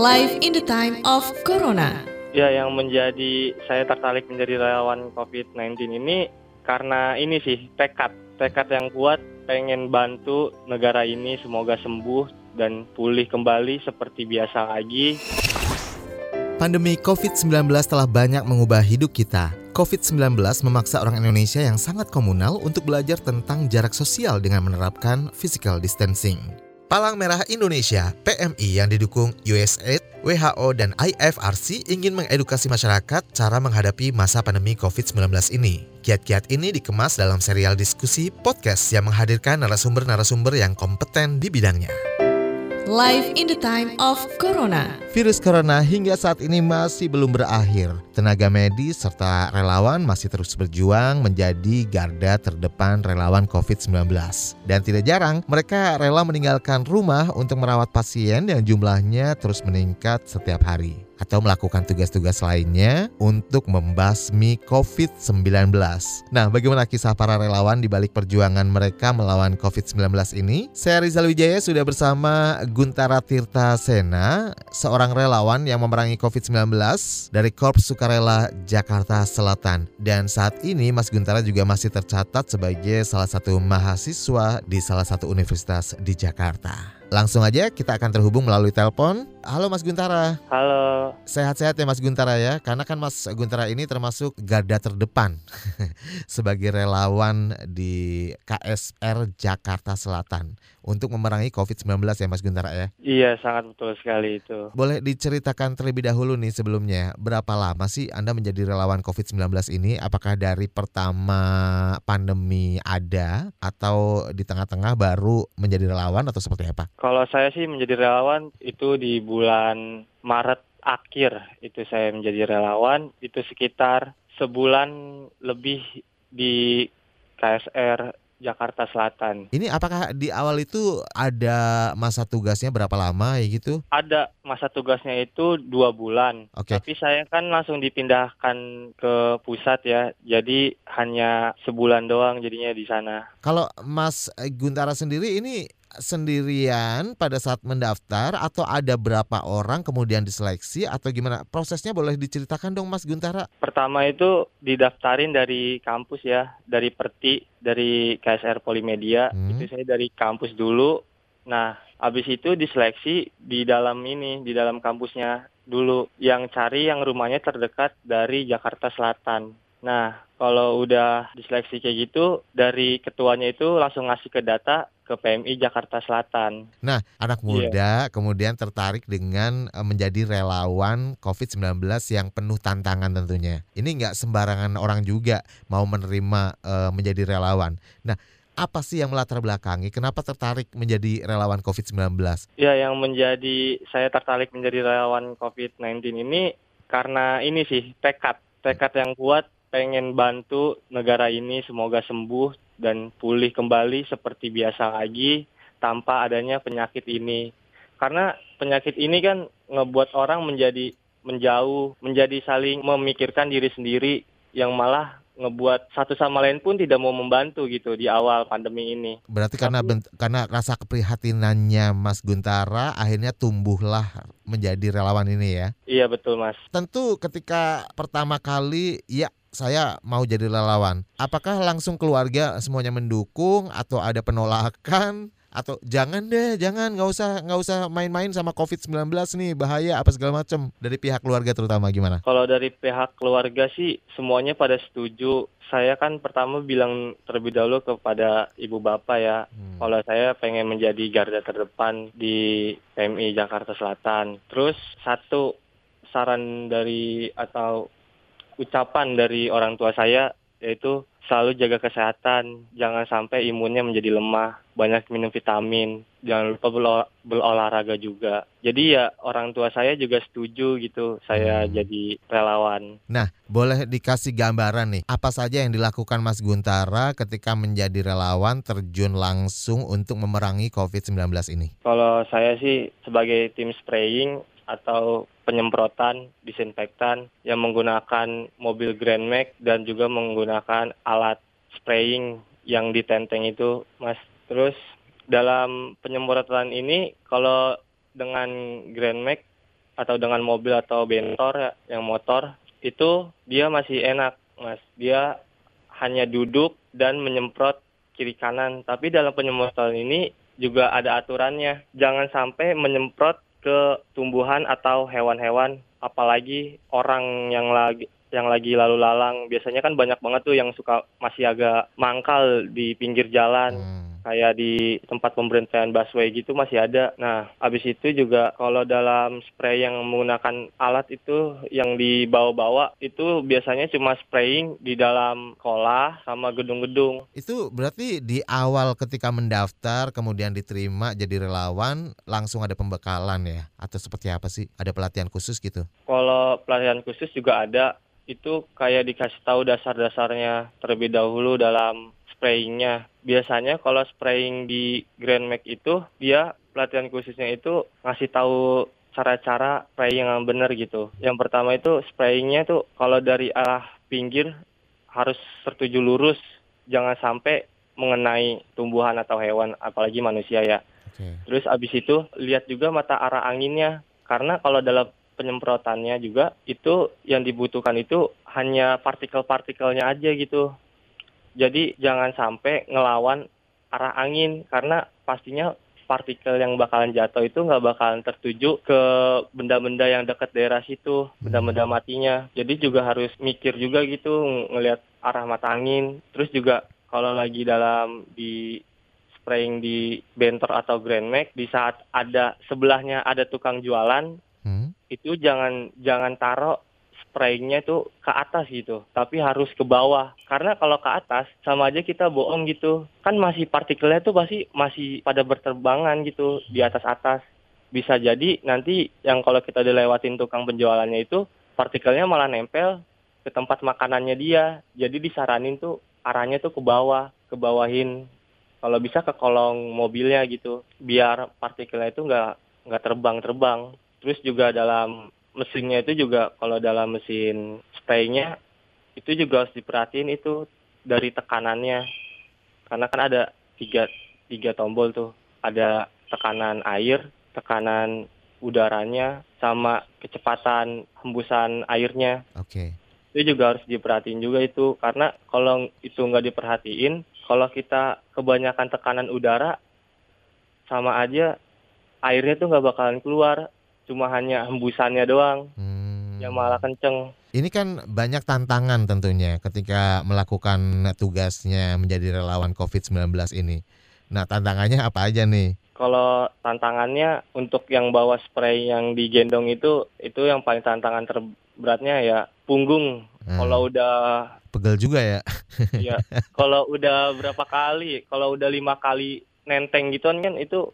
Live in the time of Corona. Ya, yang menjadi saya tertarik menjadi relawan COVID-19 ini karena ini sih tekad, tekad yang kuat pengen bantu negara ini semoga sembuh dan pulih kembali seperti biasa lagi. Pandemi COVID-19 telah banyak mengubah hidup kita. COVID-19 memaksa orang Indonesia yang sangat komunal untuk belajar tentang jarak sosial dengan menerapkan physical distancing. Palang Merah Indonesia (PMI) yang didukung USAID, WHO, dan IFRC ingin mengedukasi masyarakat cara menghadapi masa pandemi COVID-19 ini. Kiat-kiat ini dikemas dalam serial diskusi podcast yang menghadirkan narasumber-narasumber yang kompeten di bidangnya. Live in the time of Corona. Virus corona hingga saat ini masih belum berakhir. Tenaga medis serta relawan masih terus berjuang menjadi garda terdepan relawan COVID-19. Dan tidak jarang mereka rela meninggalkan rumah untuk merawat pasien yang jumlahnya terus meningkat setiap hari atau melakukan tugas-tugas lainnya untuk membasmi COVID-19. Nah, bagaimana kisah para relawan di balik perjuangan mereka melawan COVID-19 ini? Saya Rizal Wijaya sudah bersama Guntara Tirta Sena, seorang relawan yang memerangi COVID-19 dari Korps Sukarela Jakarta Selatan. Dan saat ini Mas Guntara juga masih tercatat sebagai salah satu mahasiswa di salah satu universitas di Jakarta. Langsung aja kita akan terhubung melalui telepon. Halo Mas Guntara. Halo. Sehat-sehat ya Mas Guntara ya. Karena kan Mas Guntara ini termasuk garda terdepan sebagai relawan di KSR Jakarta Selatan untuk memerangi COVID-19 ya Mas Guntara ya. Iya, sangat betul sekali itu. Boleh diceritakan terlebih dahulu nih sebelumnya, berapa lama sih Anda menjadi relawan COVID-19 ini? Apakah dari pertama pandemi ada atau di tengah-tengah baru menjadi relawan atau seperti apa? Kalau saya sih menjadi relawan itu di bulan Maret akhir itu saya menjadi relawan itu sekitar sebulan lebih di KSR Jakarta Selatan. Ini apakah di awal itu ada masa tugasnya berapa lama ya gitu? Ada masa tugasnya itu dua bulan. Oke. Tapi saya kan langsung dipindahkan ke pusat ya, jadi hanya sebulan doang jadinya di sana. Kalau Mas Guntara sendiri ini sendirian pada saat mendaftar atau ada berapa orang kemudian diseleksi atau gimana? Prosesnya boleh diceritakan dong Mas Guntara? Pertama itu didaftarin dari kampus ya, dari Perti, dari KSR Polimedia. Hmm. Itu saya dari kampus dulu. Nah, habis itu diseleksi di dalam ini, di dalam kampusnya dulu. Yang cari yang rumahnya terdekat dari Jakarta Selatan. Nah, kalau udah diseleksi kayak gitu, dari ketuanya itu langsung ngasih ke data ke PMI Jakarta Selatan. Nah, anak Iya. muda kemudian tertarik dengan eh, menjadi relawan COVID-19 yang penuh tantangan tentunya. Ini nggak sembarangan orang juga mau menerima eh, menjadi relawan. Nah, apa sih yang melatar belakangi? Kenapa tertarik menjadi relawan COVID-19? Ya, yang menjadi saya tertarik menjadi relawan COVID-19 ini karena ini sih tekad, tekad yang kuat pengen bantu negara ini semoga sembuh dan pulih kembali seperti biasa lagi tanpa adanya penyakit ini. Karena penyakit ini kan ngebuat orang menjadi menjauh, menjadi saling memikirkan diri sendiri yang malah ngebuat satu sama lain pun tidak mau membantu gitu di awal pandemi ini. Berarti karena bent- karena rasa keprihatinannya Mas Guntara akhirnya tumbuhlah menjadi relawan ini ya. Iya betul Mas. Tentu ketika pertama kali ya saya mau jadi relawan. Apakah langsung keluarga semuanya mendukung atau ada penolakan atau jangan deh, jangan nggak usah nggak usah main-main sama COVID-19 nih bahaya apa segala macam dari pihak keluarga terutama gimana? Kalau dari pihak keluarga sih semuanya pada setuju. Saya kan pertama bilang terlebih dahulu kepada ibu bapak ya, Hmm. kalau saya pengen menjadi garda terdepan di PMI Jakarta Selatan. Terus satu saran dari atau ucapan dari orang tua saya yaitu selalu jaga kesehatan, jangan sampai imunnya menjadi lemah, banyak minum vitamin, jangan lupa berol- berolahraga juga. Jadi ya orang tua saya juga setuju gitu saya Hmm. jadi relawan. Nah, boleh dikasih gambaran nih, apa saja yang dilakukan Mas Guntara ketika menjadi relawan terjun langsung untuk memerangi COVID-19 ini? Kalau saya sih sebagai tim spraying atau penyemprotan disinfektan yang menggunakan mobil Grand Max dan juga menggunakan alat spraying yang ditenteng itu, Mas. Terus dalam penyemprotan ini kalau dengan Grand Max atau dengan mobil atau bentor ya, yang motor itu dia masih enak, Mas. Dia hanya duduk dan menyemprot kiri kanan. Tapi dalam penyemprotan ini juga ada aturannya. Jangan sampai menyemprot ke tumbuhan atau hewan-hewan, apalagi orang yang lagi yang lagi lalu lalang. Biasanya kan banyak banget tuh yang suka masih agak mangkal di pinggir jalan. Hmm. Kayak di tempat pemberhentian busway gitu masih ada. Nah, habis itu juga kalau dalam spray yang menggunakan alat itu yang dibawa-bawa itu biasanya cuma spraying di dalam sekolah sama gedung-gedung. Itu berarti di awal ketika mendaftar kemudian diterima jadi relawan langsung ada pembekalan ya atau seperti apa sih? Ada pelatihan khusus gitu? Kalau pelatihan khusus juga ada itu kayak dikasih tahu dasar-dasarnya terlebih dahulu dalam sprayingnya. Biasanya kalau spraying di Grand Mac itu dia pelatihan khususnya itu ngasih tahu cara-cara spraying yang benar gitu. Yang pertama itu sprayingnya tuh kalau dari arah pinggir harus tertuju lurus, jangan sampai mengenai tumbuhan atau hewan, apalagi manusia ya. Oke. Terus abis itu lihat juga mata arah anginnya, karena kalau dalam penyemprotannya juga itu yang dibutuhkan itu hanya partikel-partikelnya aja gitu. Jadi jangan sampai ngelawan arah angin karena pastinya partikel yang bakalan jatuh itu nggak bakalan tertuju ke benda-benda yang dekat daerah situ, benda-benda matinya. Jadi juga harus mikir juga gitu ng- ngelihat arah mata angin. Terus juga kalau lagi dalam di spraying di bentor atau Grand Max di saat ada sebelahnya ada tukang jualan Hmm? itu jangan jangan taruh sprayingnya itu ke atas gitu, tapi harus ke bawah. Karena kalau ke atas sama aja kita bohong gitu. Kan masih partikelnya tuh pasti masih pada berterbangan gitu di atas-atas. Bisa jadi nanti yang kalau kita dilewatin tukang penjualannya itu partikelnya malah nempel ke tempat makanannya dia. Jadi disaranin tuh arahnya tuh ke bawah, ke bawahin. Kalau bisa ke kolong mobilnya gitu, biar partikelnya itu nggak nggak terbang-terbang. Terus juga dalam mesinnya itu juga kalau dalam mesin spraynya itu juga harus diperhatiin itu dari tekanannya. Karena kan ada tiga, tiga tombol tuh. Ada tekanan air, tekanan udaranya, sama kecepatan hembusan airnya. Oke. Itu juga harus diperhatiin juga itu. Karena kalau itu nggak diperhatiin, kalau kita kebanyakan tekanan udara, sama aja airnya tuh nggak bakalan keluar. Cuma hanya hembusannya doang Hmm. yang malah kenceng. Ini kan banyak tantangan tentunya ketika melakukan tugasnya menjadi relawan COVID-19 ini. Nah, tantangannya apa aja nih? Kalau tantangannya untuk yang bawa spray yang digendong itu, itu yang paling tantangan terberatnya ya punggung. Hmm, Kalau udah pegel juga ya. ya, kalau udah berapa kali, kalau udah lima kali nenteng gitu kan itu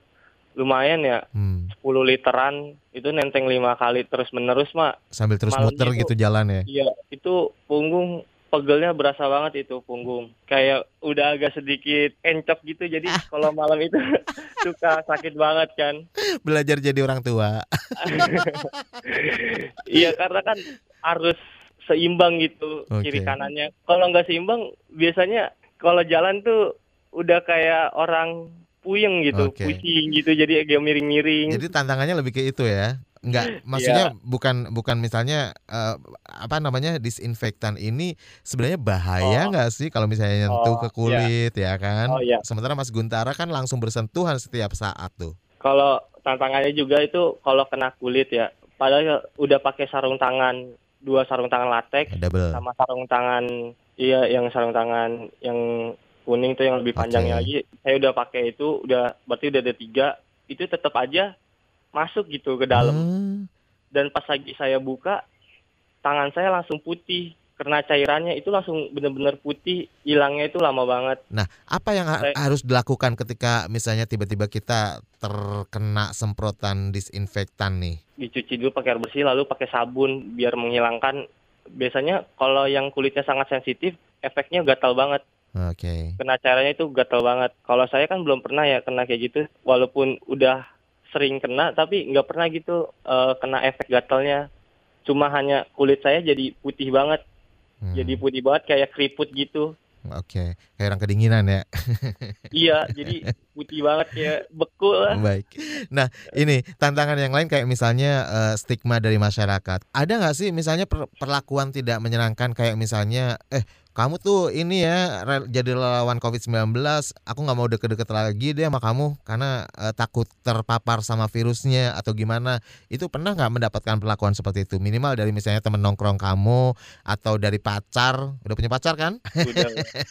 lumayan ya, Hmm, 10 literan itu nenteng lima kali terus menerus mak. sambil terus Malamnya muter itu- gitu jalan ya. Iya, itu punggung pegelnya berasa banget itu punggung. Kayak udah agak sedikit encok gitu. Jadi kalau malam itu suka sakit banget kan. Belajar jadi orang tua. Iya, karena kan harus seimbang gitu Oke. kiri kanannya. Kalau nggak seimbang, biasanya kalau jalan tuh udah kayak orang puyeng gitu, Oke. pusing gitu. Jadi agak miring-miring. Jadi tantangannya lebih ke itu ya. Enggak, maksudnya bukan bukan misalnya eh, apa namanya disinfektan ini sebenarnya bahaya Oh. nggak sih kalau misalnya nyentuh Oh, ke kulit ya kan? Oh, iya. Sementara Mas Guntara kan langsung bersentuhan setiap saat tuh. Kalau tantangannya juga itu kalau kena kulit ya. Padahal udah pakai sarung tangan, dua sarung tangan latex Double. sama sarung tangan iya yang sarung tangan yang kuning tuh yang lebih panjangnya lagi. Saya udah pakai itu, udah berarti udah ada tiga. Itu tetap aja masuk gitu ke dalam. Hmm, Dan pas lagi saya buka, tangan saya langsung putih. Karena cairannya itu langsung bener-bener putih, hilangnya itu lama banget. Nah, apa yang ha- Saya- harus dilakukan ketika misalnya tiba-tiba kita terkena semprotan disinfektan nih? dicuci dulu pakai air bersih lalu pakai sabun biar menghilangkan biasanya kalau yang kulitnya sangat sensitif efeknya gatal banget Oke. kena cairannya itu gatal banget. Kalau saya kan belum pernah ya kena kayak gitu. Walaupun udah sering kena tapi nggak pernah gitu eh, kena efek gatalnya cuma hanya kulit saya jadi putih banget. Hmm, jadi putih banget kayak keriput gitu. Oke, kayak orang kedinginan ya. iya jadi putih banget ya beku lah. Baik. Nah, ini tantangan yang lain kayak misalnya uh, stigma dari masyarakat. Ada nggak sih misalnya per perlakuan tidak menyenangkan kayak misalnya eh kamu tuh ini ya jadi relawan COVID-19, aku nggak mau deket-deket lagi deh sama kamu karena uh, takut terpapar sama virusnya atau gimana. Itu pernah nggak mendapatkan perlakuan seperti itu? Minimal dari misalnya temen nongkrong kamu atau dari pacar. Udah punya pacar kan? Udah.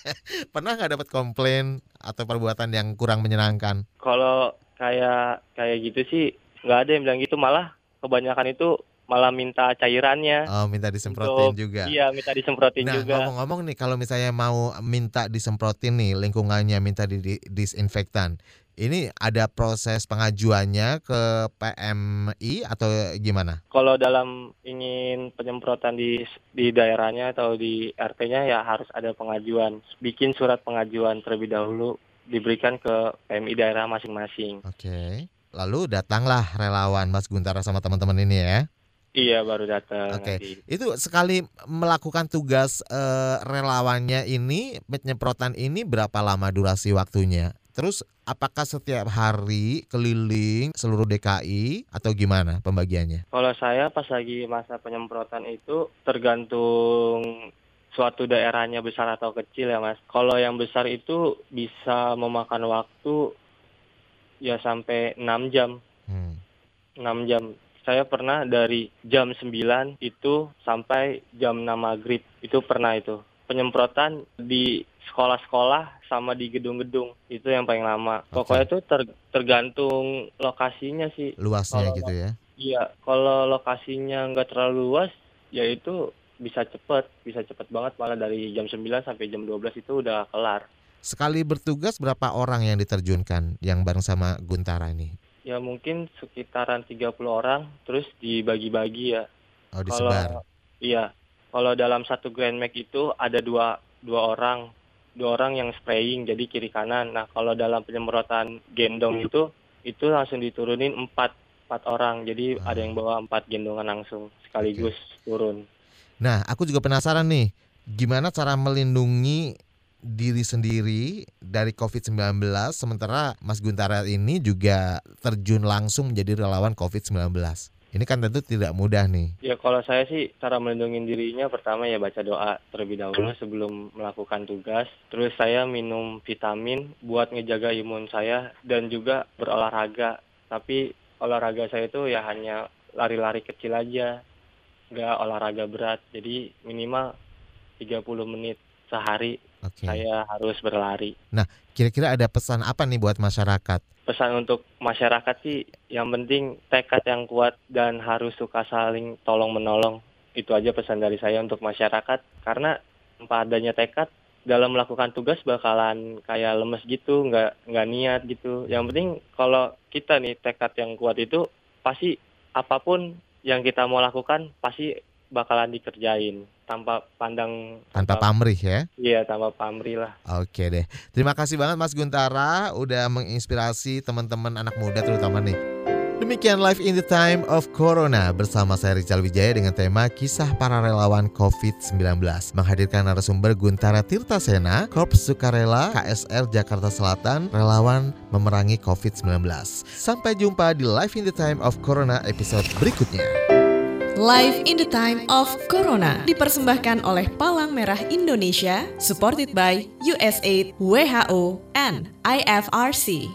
pernah nggak dapat komplain atau perbuatan yang kurang menyenangkan? Kalau kayak kayak gitu sih nggak ada yang bilang gitu malah kebanyakan itu malah minta cairannya. Oh, minta disemprotin untuk, juga. Iya, minta disemprotin nah, juga. ngomong-ngomong nih kalau misalnya mau minta disemprotin nih lingkungannya minta di, di disinfektan. Ini ada proses pengajuannya ke PMI atau gimana? Kalau dalam ingin penyemprotan di di daerahnya atau di RT-nya ya harus ada pengajuan. Bikin surat pengajuan terlebih dahulu diberikan ke PMI daerah masing-masing. Oke. Lalu datanglah relawan Mas Guntara sama teman-teman ini ya. Iya baru datang. Oke, okay. itu sekali melakukan tugas uh, relawannya ini penyemprotan ini berapa lama durasi waktunya? Terus apakah setiap hari keliling seluruh DKI atau gimana pembagiannya? Kalau saya pas lagi masa penyemprotan itu tergantung suatu daerahnya besar atau kecil ya mas. Kalau yang besar itu bisa memakan waktu ya sampai 6 jam. Hmm. 6 jam saya pernah dari jam 9 itu sampai jam 6 maghrib. Itu pernah itu. Penyemprotan di sekolah-sekolah sama di gedung-gedung. Itu yang paling lama. Okay. pokoknya itu ter, tergantung lokasinya sih. Luasnya kalau, gitu ya? Iya. Kalau lokasinya nggak terlalu luas ya itu bisa cepet. Bisa cepet banget. Malah dari jam 9 sampai jam 12 itu udah kelar. Sekali bertugas berapa orang yang diterjunkan yang bareng sama Guntara ini ya mungkin sekitaran 30 orang terus dibagi-bagi ya. Oh, disebar. Kalau iya, kalau dalam satu Grand Max itu ada dua dua orang, dua orang yang spraying jadi kiri kanan. Nah, kalau dalam penyemprotan gendong itu itu langsung diturunin empat empat orang. Jadi ada yang bawa empat gendongan langsung sekaligus okay. turun. Nah, aku juga penasaran nih, gimana cara melindungi diri sendiri dari COVID-19 sementara Mas Guntara ini juga terjun langsung menjadi relawan COVID-19. Ini kan tentu tidak mudah nih. Ya kalau saya sih cara melindungi dirinya pertama ya baca doa terlebih dahulu sebelum melakukan tugas. Terus saya minum vitamin buat ngejaga imun saya dan juga berolahraga. Tapi olahraga saya itu ya hanya lari-lari kecil aja. Nggak olahraga berat. Jadi minimal 30 menit sehari okay. saya harus berlari. Nah, kira-kira ada pesan apa nih buat masyarakat? Pesan untuk masyarakat sih yang penting tekad yang kuat dan harus suka saling tolong menolong. Itu aja pesan dari saya untuk masyarakat karena tanpa adanya tekad dalam melakukan tugas bakalan kayak lemes gitu, nggak nggak niat gitu. Yang penting kalau kita nih tekad yang kuat itu pasti apa pun yang kita mau lakukan pasti bakalan dikerjain tanpa pandang tanpa, tanpa pamrih ya? Iya tanpa pamrih lah. Oke deh. Terima kasih banget Mas Guntara udah menginspirasi teman-teman anak muda terutama nih. Demikian Live in the Time of Corona bersama saya Rizal Wijaya dengan tema kisah para relawan COVID-19 menghadirkan narasumber Guntara Tirtasena, Korps Sukarela KSR Jakarta Selatan, relawan memerangi COVID-19. Sampai jumpa di Live in the Time of Corona episode berikutnya. Live in the Time of Corona dipersembahkan oleh Palang Merah Indonesia, supported by USAID, WHO, and IFRC.